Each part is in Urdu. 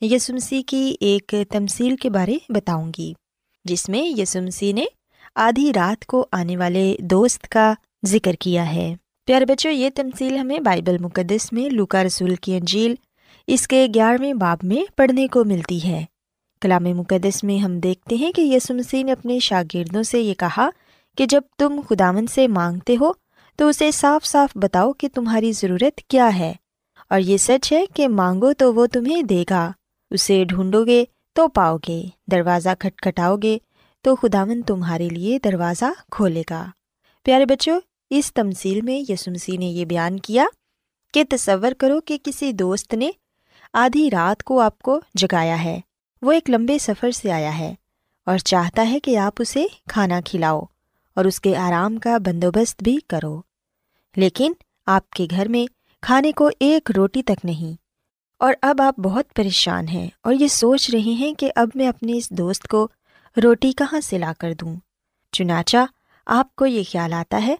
یسمسی کی ایک تمصیل کے بارے بتاؤں گی، جس میں یسمسی نے آدھی رات کو آنے والے دوست کا ذکر کیا ہے۔ پیارے بچوں، یہ تمصیل ہمیں بائبل مقدس میں لوکا رسول کی انجیل اس کے گیارہویں باب میں پڑھنے کو ملتی ہے۔ کلام مقدس میں ہم دیکھتے ہیں کہ یسمسی نے اپنے شاگردوں سے یہ کہا کہ جب تم خداون سے مانگتے ہو تو اسے صاف صاف بتاؤ کہ تمہاری ضرورت کیا ہے۔ اور یہ سچ ہے کہ مانگو تو وہ تمہیں دے گا۔ اسے ڈھونڈو گے تو پاؤ گے دروازہ کھٹکھٹاؤ گے تو خداون تمہارے لیے دروازہ کھولے گا۔ پیارے بچوں، اس تمصیل میں یسمسی نے یہ بیان کیا کہ تصور کرو کہ کسی دوست نے آدھی رات کو آپ کو جگایا ہے۔ وہ ایک لمبے سفر سے آیا ہے اور چاہتا ہے کہ آپ اسے کھانا کھلاؤ اور اس کے آرام کا بندوبست بھی کرو۔ لیکن آپ کے گھر میں کھانے کو ایک روٹی تک نہیں اور اب آپ بہت پریشان ہیں اور یہ سوچ رہے ہیں کہ اب میں اپنے اس دوست کو روٹی کہاں سے لا کر دوں۔ چنانچہ آپ کو یہ خیال آتا ہے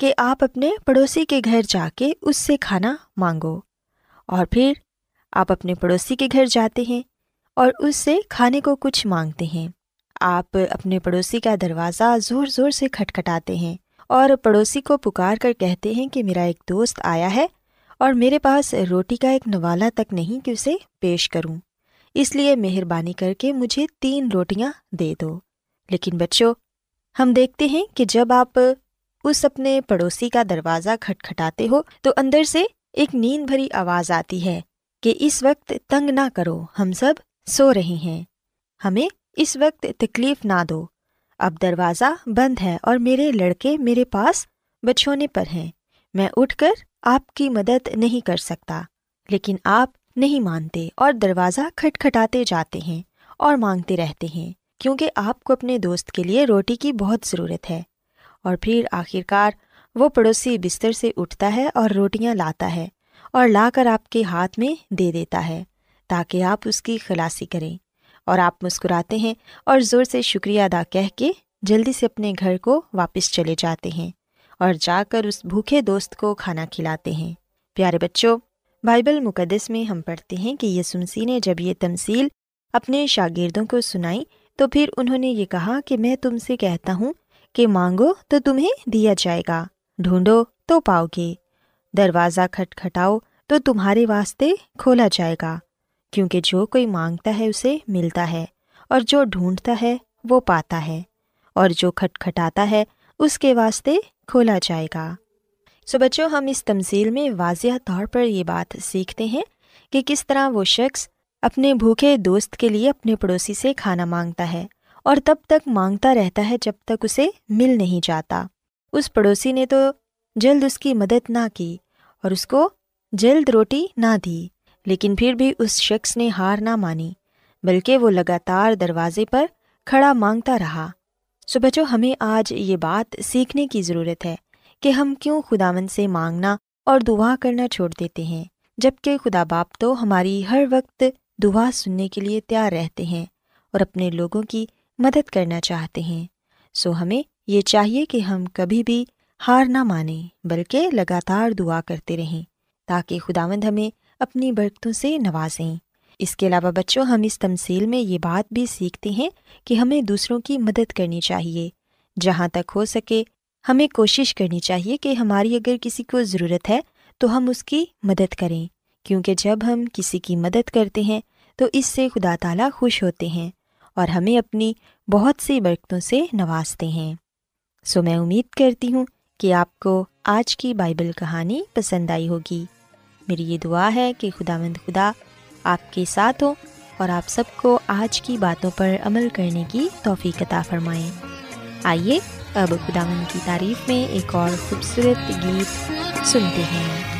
کہ آپ اپنے پڑوسی کے گھر جا کے اس سے کھانا مانگو اور پھر آپ اپنے پڑوسی کے گھر جاتے ہیں اور اس سے کھانے کو کچھ مانگتے ہیں۔ آپ اپنے پڑوسی کا دروازہ زور زور سے کھٹکھٹاتے ہیں اور پڑوسی کو پکار کر کہتے ہیں کہ میرا ایک دوست آیا ہے اور میرے پاس روٹی کا ایک نوالا تک نہیں کہ اسے پیش کروں۔ اس لیے مہربانی کر کے مجھے تین روٹیاں دے دو۔ لیکن بچوں، ہم دیکھتے ہیں کہ جب آپ اس اپنے پڑوسی کا دروازہ کھٹکھٹاتے ہو تو اندر سے ایک نیند بھری آواز آتی ہے کہ اس وقت تنگ نہ کرو، ہم سب سو رہے ہیں۔ ہمیں اس وقت تکلیف نہ دو۔ اب دروازہ بند ہے اور میرے لڑکے میرے پاس بچھونے پر ہیں۔ میں اٹھ کر آپ کی مدد نہیں کر سکتا، لیکن آپ نہیں مانتے اور دروازہ کھٹکھٹاتے جاتے ہیں اور مانگتے رہتے ہیں، کیونکہ آپ کو اپنے دوست کے لیے روٹی کی بہت ضرورت ہے۔ اور پھر آخر کار وہ پڑوسی بستر سے اٹھتا ہے اور روٹیاں لاتا ہے اور لا کر آپ کے ہاتھ میں دے دیتا ہے تاکہ آپ اس کی خلاصی کریں۔ اور آپ مسکراتے ہیں اور زور سے شکریہ ادا کہہ کے جلدی سے اپنے گھر کو واپس چلے جاتے ہیں۔ اور جا کر اس بھوکے دوست کو کھانا کھلاتے ہیں۔ پیارے بچوں، بائبل مقدس میں ہم پڑھتے ہیں کہ یسمسی نے جب یہ تمصیل اپنے شاگردوں کو سنائی، تو پھر انہوں نے یہ کہا کہ میں تم سے کہتا ہوں کہ مانگو تو تمہیں دیا جائے گا، ڈھونڈو تو پاؤ گے، دروازہ کھٹ کھٹاؤ تو تمہارے واسطے کھولا جائے گا، کیونکہ جو کوئی مانگتا ہے اسے ملتا ہے، اور جو ڈھونڈتا ہے وہ پاتا ہے، اور جو کھٹ کھٹاتا ہے اس کے واسطے کھولا جائے گا۔ سو بچوں، ہم اس تمزیل میں واضح طور پر یہ بات سیکھتے ہیں کہ کس طرح وہ شخص اپنے بھوکے دوست کے لیے اپنے پڑوسی سے کھانا مانگتا ہے اور تب تک مانگتا رہتا ہے جب تک اسے مل نہیں جاتا۔ اس پڑوسی نے تو جلد اس کی مدد نہ کی اور اس کو جلد روٹی نہ دی، لیکن پھر بھی اس شخص نے ہار نہ مانی، بلکہ وہ لگاتار دروازے پر کھڑا مانگتا رہا۔ سو بچوں ہمیں آج یہ بات سیکھنے کی ضرورت ہے کہ ہم کیوں خدا سے مانگنا اور دعا کرنا چھوڑ دیتے ہیں جبکہ خدا باپ تو ہماری ہر وقت دعا سننے کے لیے تیار رہتے ہیں اور اپنے لوگوں کی مدد کرنا چاہتے ہیں۔ سو ہمیں یہ چاہیے کہ ہم کبھی بھی ہار نہ مانیں، بلکہ لگاتار دعا کرتے رہیں تاکہ خدا مند ہمیں اپنی برکتوں سے نوازیں۔ اس کے علاوہ بچوں، ہم اس تمصیل میں یہ بات بھی سیکھتے ہیں کہ ہمیں دوسروں کی مدد کرنی چاہیے۔ جہاں تک ہو سکے، ہمیں کوشش کرنی چاہیے کہ ہماری اگر کسی کو ضرورت ہے تو ہم اس کی مدد کریں۔ کیونکہ جب ہم کسی کی مدد کرتے ہیں تو اس سے خدا تعالیٰ خوش ہوتے ہیں اور ہمیں اپنی بہت سی برکتوں سے نوازتے ہیں۔ سو میں امید کرتی ہوں کہ آپ کو آج کی بائبل کہانی پسند آئی ہوگی۔ میری یہ دعا ہے کہ خدا مند خدا آپ کے ساتھ ہوں اور آپ سب کو آج کی باتوں پر عمل کرنے کی توفیق عطا فرمائیں۔ آئیے اب خدا کی تعریف میں ایک اور خوبصورت گیت سنتے ہیں۔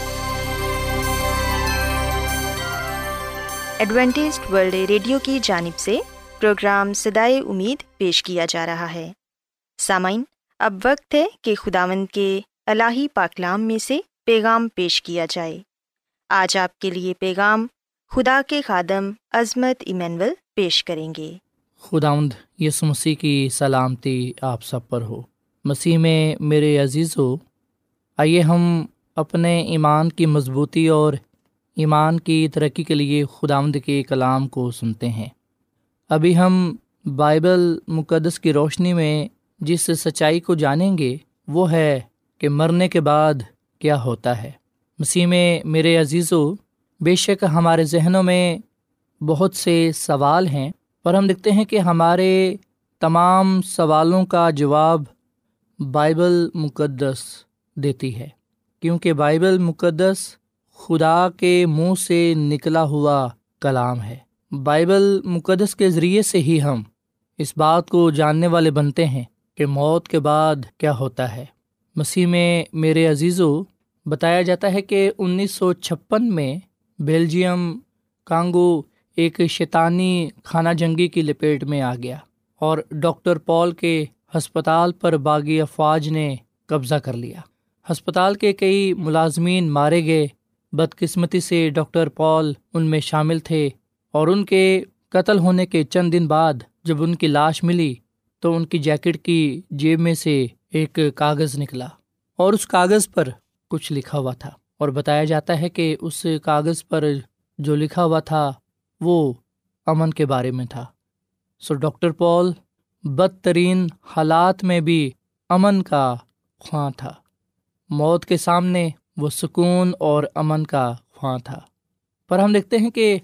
Adventist World Radio کی جانب سے پروگرام سدائے امید پیش کیا جا رہا ہے۔ سامعین، اب وقت ہے کہ خداوند کے الہی پاکلام میں سے پیغام پیش کیا جائے۔ آج آپ کے لیے پیغام خدا کے خادم عظمت ایمینول پیش کریں گے۔ خداوند یس مسیح کی سلامتی آپ سب پر ہو۔ مسیح میں میرے عزیز ہو آئیے ہم اپنے ایمان کی مضبوطی اور ایمان کی ترقی کے لیے خداوند کے کلام کو سنتے ہیں۔ ابھی ہم بائبل مقدس کی روشنی میں جس سچائی کو جانیں گے، وہ ہے کہ مرنے کے بعد کیا ہوتا ہے۔ مسیح میں میرے عزیز و بے شک ہمارے ذہنوں میں بہت سے سوال ہیں، پر ہم دیکھتے ہیں کہ ہمارے تمام سوالوں کا جواب بائبل مقدس دیتی ہے۔ کیونکہ بائبل مقدس خدا کے منہ سے نکلا ہوا کلام ہے۔ بائبل مقدس کے ذریعے سے ہی ہم اس بات کو جاننے والے بنتے ہیں کہ موت کے بعد کیا ہوتا ہے۔ مسیح میں میرے عزیزو، بتایا جاتا ہے کہ انیس سو چھپن میں بیلجیم کانگو ایک شیطانی خانہ جنگی کی لپیٹ میں آ گیا اور ڈاکٹر پال کے ہسپتال پر باغی افواج نے قبضہ کر لیا۔ ہسپتال کے کئی ملازمین مارے گئے بدقسمتی سے ڈاکٹر پال ان میں شامل تھے اور ان کے قتل ہونے کے چند دن بعد جب ان کی لاش ملی تو ان کی جیکٹ کی جیب میں سے ایک کاغذ نکلا اور اس کاغذ پر کچھ لکھا ہوا تھا اور بتایا جاتا ہے کہ اس کاغذ پر جو لکھا ہوا تھا وہ امن کے بارے میں تھا۔ سو ڈاکٹر پال بدترین حالات میں بھی امن کا خواں تھا۔ موت کے سامنے وہ سکون اور امن کا خواں تھا۔ پر ہم دیکھتے ہیں کہ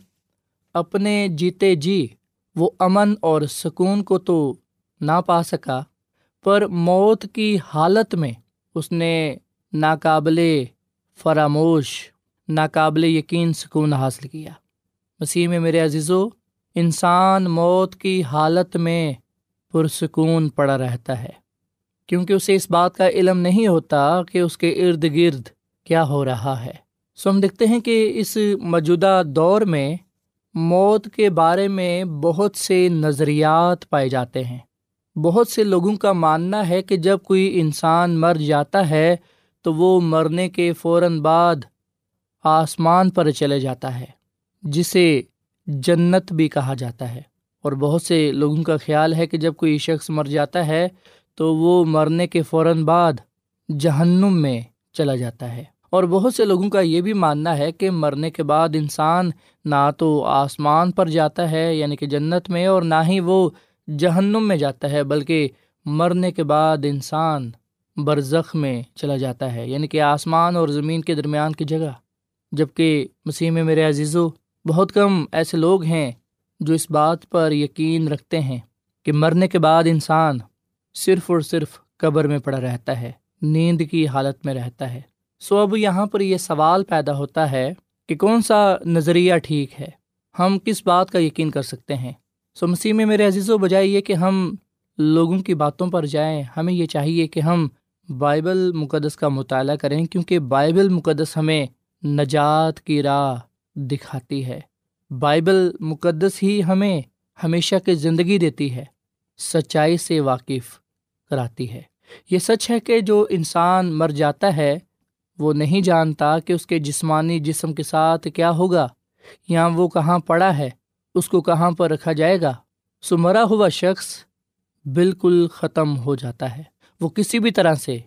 اپنے جیتے جی وہ امن اور سکون کو تو نہ پا سکا، پر موت کی حالت میں اس نے ناقابل فراموش، ناقابل یقین سکون حاصل کیا۔ مسیح میں میرے عزیزو، انسان موت کی حالت میں پرسکون پڑا رہتا ہے، کیونکہ اسے اس بات کا علم نہیں ہوتا کہ اس کے ارد گرد کیا ہو رہا ہے۔ سو ہم دیکھتے ہیں کہ اس موجودہ دور میں موت کے بارے میں بہت سے نظریات پائے جاتے ہیں۔ بہت سے لوگوں کا ماننا ہے کہ جب کوئی انسان مر جاتا ہے تو وہ مرنے کے فوراً بعد آسمان پر چلے جاتا ہے، جسے جنت بھی کہا جاتا ہے۔ اور بہت سے لوگوں کا خیال ہے کہ جب کوئی شخص مر جاتا ہے تو وہ مرنے کے فوراً بعد جہنم میں چلا جاتا ہے۔ اور بہت سے لوگوں کا یہ بھی ماننا ہے کہ مرنے کے بعد انسان نہ تو آسمان پر جاتا ہے یعنی کہ جنت میں، اور نہ ہی وہ جہنم میں جاتا ہے، بلکہ مرنے کے بعد انسان برزخ میں چلا جاتا ہے یعنی کہ آسمان اور زمین کے درمیان کی جگہ۔ جبکہ مسیح میں میرے عزیزو، بہت کم ایسے لوگ ہیں جو اس بات پر یقین رکھتے ہیں کہ مرنے کے بعد انسان صرف اور صرف قبر میں پڑا رہتا ہے، نیند کی حالت میں رہتا ہے۔ سو اب یہاں پر یہ سوال پیدا ہوتا ہے کہ کون سا نظریہ ٹھیک ہے؟ ہم کس بات کا یقین کر سکتے ہیں؟ سو مسیح میں میرے عزیز و بجائے یہ کہ ہم لوگوں کی باتوں پر جائیں، ہمیں یہ چاہیے کہ ہم بائبل مقدس کا مطالعہ کریں، کیونکہ بائبل مقدس ہمیں نجات کی راہ دکھاتی ہے۔ بائبل مقدس ہی ہمیں ہمیشہ کی زندگی دیتی ہے، سچائی سے واقف کراتی ہے۔ یہ سچ ہے کہ جو انسان مر جاتا ہے وہ نہیں جانتا کہ اس کے جسمانی جسم کے ساتھ کیا ہوگا، یا وہ کہاں پڑا ہے، اس کو کہاں پر رکھا جائے گا۔ سو مرا ہوا شخص بالکل ختم ہو جاتا ہے۔ وہ کسی بھی طرح سے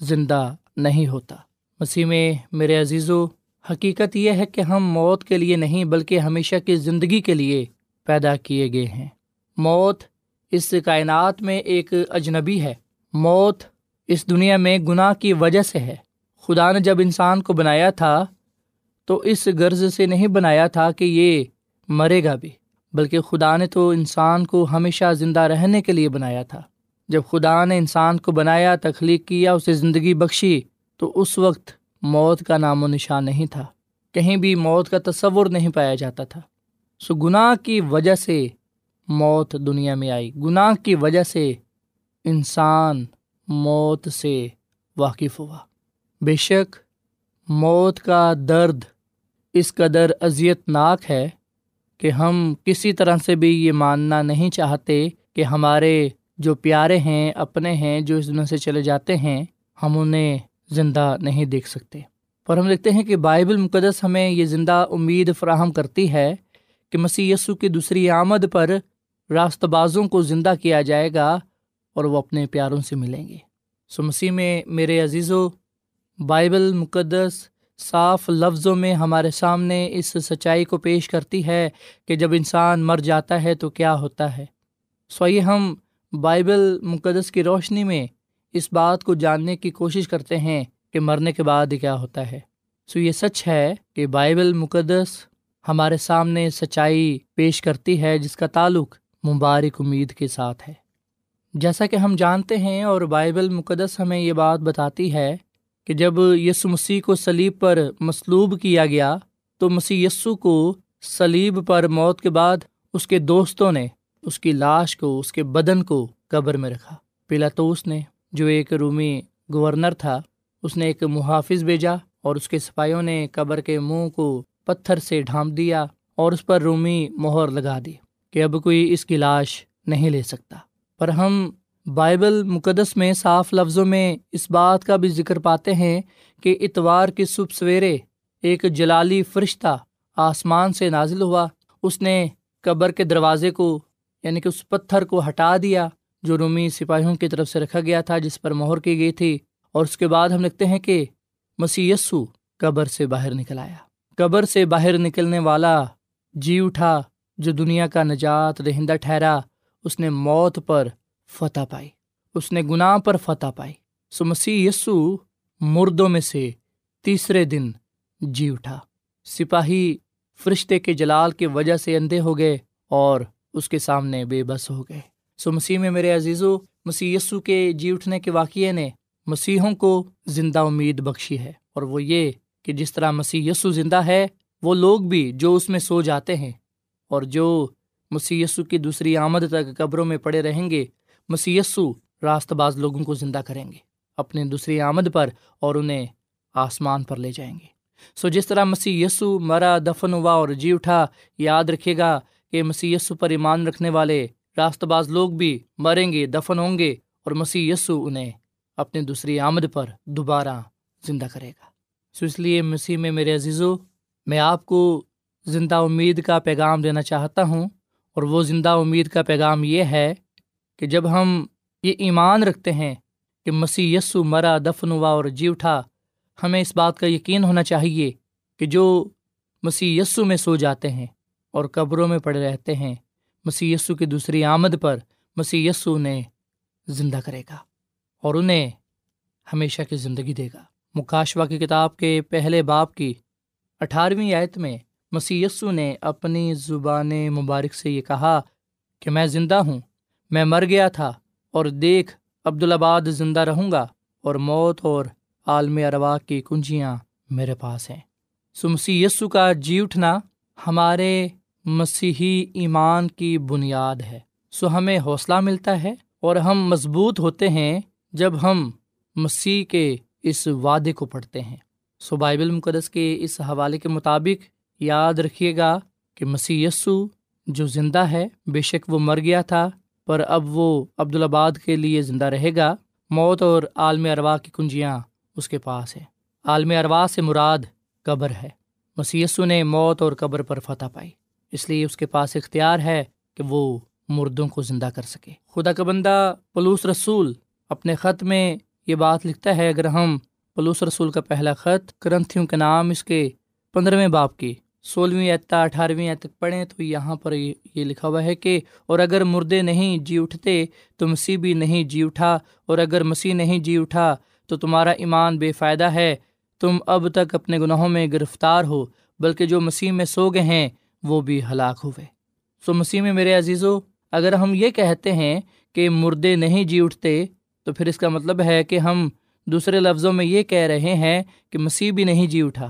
زندہ نہیں ہوتا۔ مسیح میں میرے عزیز و حقیقت یہ ہے کہ ہم موت کے لیے نہیں، بلکہ ہمیشہ کی زندگی کے لیے پیدا کیے گئے ہیں۔ موت اس کائنات میں ایک اجنبی ہے۔ موت اس دنیا میں گناہ کی وجہ سے ہے۔ خدا نے جب انسان کو بنایا تھا، تو اس غرض سے نہیں بنایا تھا کہ یہ مرے گا بھی، بلکہ خدا نے تو انسان کو ہمیشہ زندہ رہنے کے لیے بنایا تھا۔ جب خدا نے انسان کو بنایا، تخلیق کیا اسے زندگی بخشی، تو اس وقت موت کا نام و نشان نہیں تھا۔ کہیں بھی موت کا تصور نہیں پایا جاتا تھا۔ سو گناہ کی وجہ سے موت دنیا میں آئی۔ گناہ کی وجہ سے انسان موت سے واقف ہوا۔ بے شک، موت کا درد اس قدر اذیت ناک ہے کہ ہم کسی طرح سے بھی یہ ماننا نہیں چاہتے کہ ہمارے جو پیارے ہیں، اپنے ہیں، جو اس دنیا سے چلے جاتے ہیں، ہم انہیں زندہ نہیں دیکھ سکتے۔ پر ہم دیکھتے ہیں کہ بائبل مقدس ہمیں یہ زندہ امید فراہم کرتی ہے کہ مسی یسو کی دوسری آمد پر راست بازوں کو زندہ کیا جائے گا اور وہ اپنے پیاروں سے ملیں گے۔ سو مسیح میں میرے عزیز و بائبل مقدس صاف لفظوں میں ہمارے سامنے اس سچائی کو پیش کرتی ہے کہ جب انسان مر جاتا ہے تو کیا ہوتا ہے۔ سو ہم بائبل مقدس کی روشنی میں اس بات کو جاننے کی کوشش کرتے ہیں کہ مرنے کے بعد کیا ہوتا ہے۔ سو یہ سچ ہے کہ بائبل مقدس ہمارے سامنے سچائی پیش کرتی ہے، جس کا تعلق مبارک امید کے ساتھ ہے۔ جیسا کہ ہم جانتے ہیں اور بائبل مقدس ہمیں یہ بات بتاتی ہے کہ جب یسو مسیح کو سلیب پر مصلوب کیا گیا، تو مسیح یسو کو سلیب پر موت کے بعد اس کے دوستوں نے اس کی لاش کو، اس کے بدن کو قبر میں رکھا۔ پلاطوس نے، جو ایک رومی گورنر تھا، اس نے ایک محافظ بھیجا اور اس کے سپاہیوں نے قبر کے منہ کو پتھر سے ڈھانپ دیا اور اس پر رومی مہر لگا دی کہ اب کوئی اس کی لاش نہیں لے سکتا۔ پر ہم بائبل مقدس میں صاف لفظوں میں اس بات کا بھی ذکر پاتے ہیں کہ اتوار کی صبح سویرے ایک جلالی فرشتہ آسمان سے نازل ہوا۔ اس نے قبر کے دروازے کو یعنی کہ اس پتھر کو ہٹا دیا، جو رومی سپاہیوں کی طرف سے رکھا گیا تھا، جس پر مہر کی گئی تھی۔ اور اس کے بعد ہم لکھتے ہیں کہ مسی یسو قبر سے باہر نکل آیا۔ قبر سے باہر نکلنے والا جی اٹھا، جو دنیا کا نجات دہندہ ٹھہرا، اس نے موت پر فتح پائی۔ اس نے گناہ پر فتح پائی۔ سو مسیح یسو مردوں میں سے تیسرے دن جی اٹھا۔ سپاہی فرشتے کے جلال کی وجہ سے اندھے ہو گئے اور اس کے سامنے بے بس ہو گئے۔ سو مسیح میں میرے عزیز مسیح یسو کے جی اٹھنے کے واقعے نے مسیحوں کو زندہ امید بخشی ہے۔ اور وہ یہ کہ جس طرح مسیح یسو زندہ ہے، وہ لوگ بھی جو اس میں سو جاتے ہیں اور جو مسی کی دوسری آمد تک قبروں میں پڑے رہیں گے مسی راست باز لوگوں کو زندہ کریں گے۔ اپنے دوسری آمد پر اور انہیں آسمان پر لے جائیں گے۔ سو جس طرح مسیح یسو مرا، دفن ہوا اور جی اٹھا، یاد رکھے گا کہ مسی یسو پر ایمان رکھنے والے راست باز لوگ بھی مریں گے، دفن ہوں گے اور مسیح یسو انہیں اپنی دوسری آمد پر دوبارہ زندہ کرے گا۔ سو اس لیے مسیح میں میرے عزیزو، میں آپ کو زندہ امید کا پیغام دینا چاہتا ہوں اور وہ زندہ امید کا پیغام یہ ہے کہ جب ہم یہ ایمان رکھتے ہیں کہ مسیح یسو مرا، دفن ہوا اور جی اٹھا، ہمیں اس بات کا یقین ہونا چاہیے کہ جو مسیح یسو میں سو جاتے ہیں اور قبروں میں پڑے رہتے ہیں، مسیح یسو کی دوسری آمد پر مسیح یسو انہیں زندہ کرے گا اور انہیں ہمیشہ کی زندگی دے گا۔ مکاشوا کی کتاب کے پہلے باپ کی اٹھارہویں آیت میں مسی نے اپنی زبان مبارک سے یہ کہا کہ میں زندہ ہوں میں مر گیا تھا اور دیکھ، عبدالآباد زندہ رہوں گا اور موت اور عالم اروا کی کنجیاں میرے پاس ہیں۔ سو مسی یسو کا جی اٹھنا ہمارے مسیحی ایمان کی بنیاد ہے۔ سو ہمیں حوصلہ ملتا ہے اور ہم مضبوط ہوتے ہیں جب ہم مسیح کے اس وعدے کو پڑھتے ہیں۔ سو بائبل مقدس کے اس حوالے کے مطابق یاد رکھیے گا کہ مسیح یسو جو زندہ ہے، بے شک وہ مر گیا تھا پر اب وہ عبدالآباد کے لیے زندہ رہے گا۔ موت اور عالم اروا کی کنجیاں اس کے پاس ہے عالم اروا سے مراد قبر ہے۔ یسو نے موت اور قبر پر فتح پائی۔ اس لیے اس کے پاس اختیار ہے کہ وہ مردوں کو زندہ کر سکے۔ خدا کا بندہ پلوس رسول اپنے خط میں یہ بات لکھتا ہے، اگر ہم پلوس رسول کا پہلا خط کرنتھیوں کے نام اس کے پندرہویں باپ کی سولہویں اعتا اٹھارہویں تک پڑھیں تو یہاں پر یہ لکھا ہوا ہے کہ اور اگر مردے نہیں جی اٹھتے تو مسیح بھی نہیں جی اٹھا، اور اگر مسیح نہیں جی اٹھا تو تمہارا ایمان بے فائدہ ہے، تم اب تک اپنے گناہوں میں گرفتار ہو، بلکہ جو مسیح میں سو گئے ہیں وہ بھی ہلاک ہوئے۔ سو مسیح میں میرے عزیزو، اگر ہم یہ کہتے ہیں کہ مردے نہیں جی اٹھتے تو پھر اس کا مطلب ہے کہ ہم دوسرے لفظوں میں یہ کہہ رہے ہیں کہ مسیح بھی نہیں جی اٹھا۔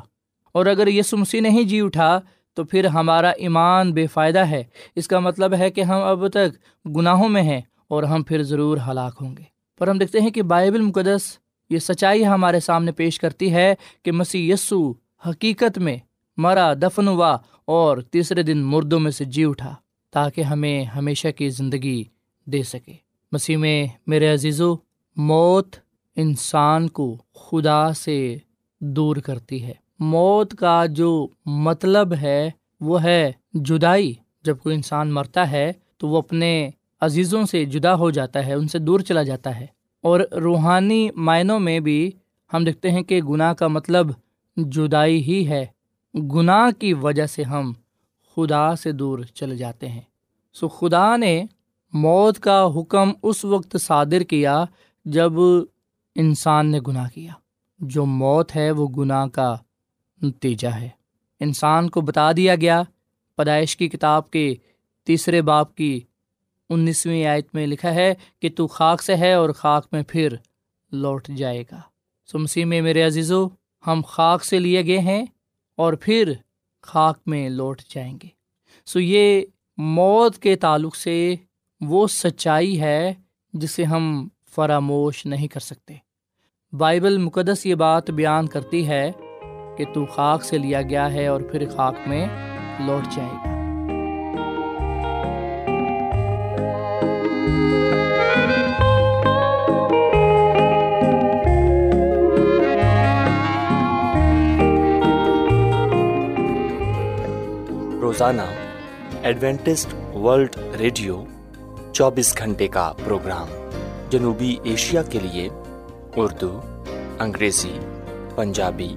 اور اگر یہ سمسی نہیں جی اٹھا تو پھر ہمارا ایمان بے فائدہ ہے۔ اس کا مطلب ہے کہ ہم اب تک گناہوں میں ہیں اور ہم پھر ضرور ہلاک ہوں گے۔ پر ہم دیکھتے ہیں کہ بائبل مقدس یہ سچائی ہمارے سامنے پیش کرتی ہے کہ مسیح یسو حقیقت میں مرا، دفن ہوا اور تیسرے دن مردوں میں سے جی اٹھا تاکہ ہمیں ہمیشہ کی زندگی دے سکے۔ مسیح میں میرے عزیزو، موت انسان کو خدا سے دور کرتی ہے۔ موت کا جو مطلب ہے، وہ ہے جدائی۔ جب کوئی انسان مرتا ہے، تو وہ اپنے عزیزوں سے جدا ہو جاتا ہے، ان سے دور چلا جاتا ہے۔ اور روحانی معنوں میں بھی ہم دیکھتے ہیں کہ گناہ کا مطلب جدائی ہی ہے۔ گناہ کی وجہ سے ہم خدا سے دور چلے جاتے ہیں۔ سو خدا نے موت کا حکم اس وقت صادر کیا جب انسان نے گناہ کیا۔ جو موت ہے، وہ گناہ کا نتیجہ ہے۔ انسان کو بتا دیا گیا، پیدائش کی کتاب کے تیسرے باپ کی انیسویں آیت میں لکھا ہے کہ تو خاک سے ہے اور خاک میں پھر لوٹ جائے گا۔ سو مسیح میں میرے عزیزو، ہم خاک سے لیے گئے ہیں اور پھر خاک میں لوٹ جائیں گے۔ سو یہ موت کے تعلق سے وہ سچائی ہے جسے ہم فراموش نہیں کر سکتے۔ بائبل مقدس یہ بات بیان کرتی ہے کہ تو خاک سے لیا گیا ہے اور پھر خاک میں لوٹ جائے گا روزانہ ایڈوینٹسٹ ورلڈ ریڈیو چوبیس گھنٹے کا پروگرام جنوبی ایشیا کے لیے اردو، انگریزی، پنجابی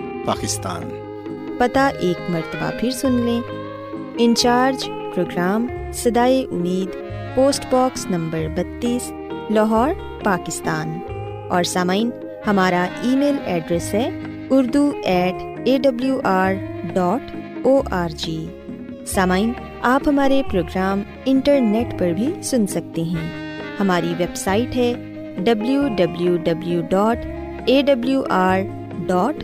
پاکستان۔ پتہ ایک مرتبہ پھر سن لیں۔ انچارج پروگرام سدائے امید، پوسٹ باکس نمبر بتیس، لاہور، پاکستان۔ اور سامعین، ہمارا ای میل ایڈریس ہے Urdu at A W R dot O R G سامعین، آپ ہمارے پروگرام انٹرنیٹ پر بھی سن سکتے ہیں۔ ہماری ویب سائٹ ہے W W W dot A W R dot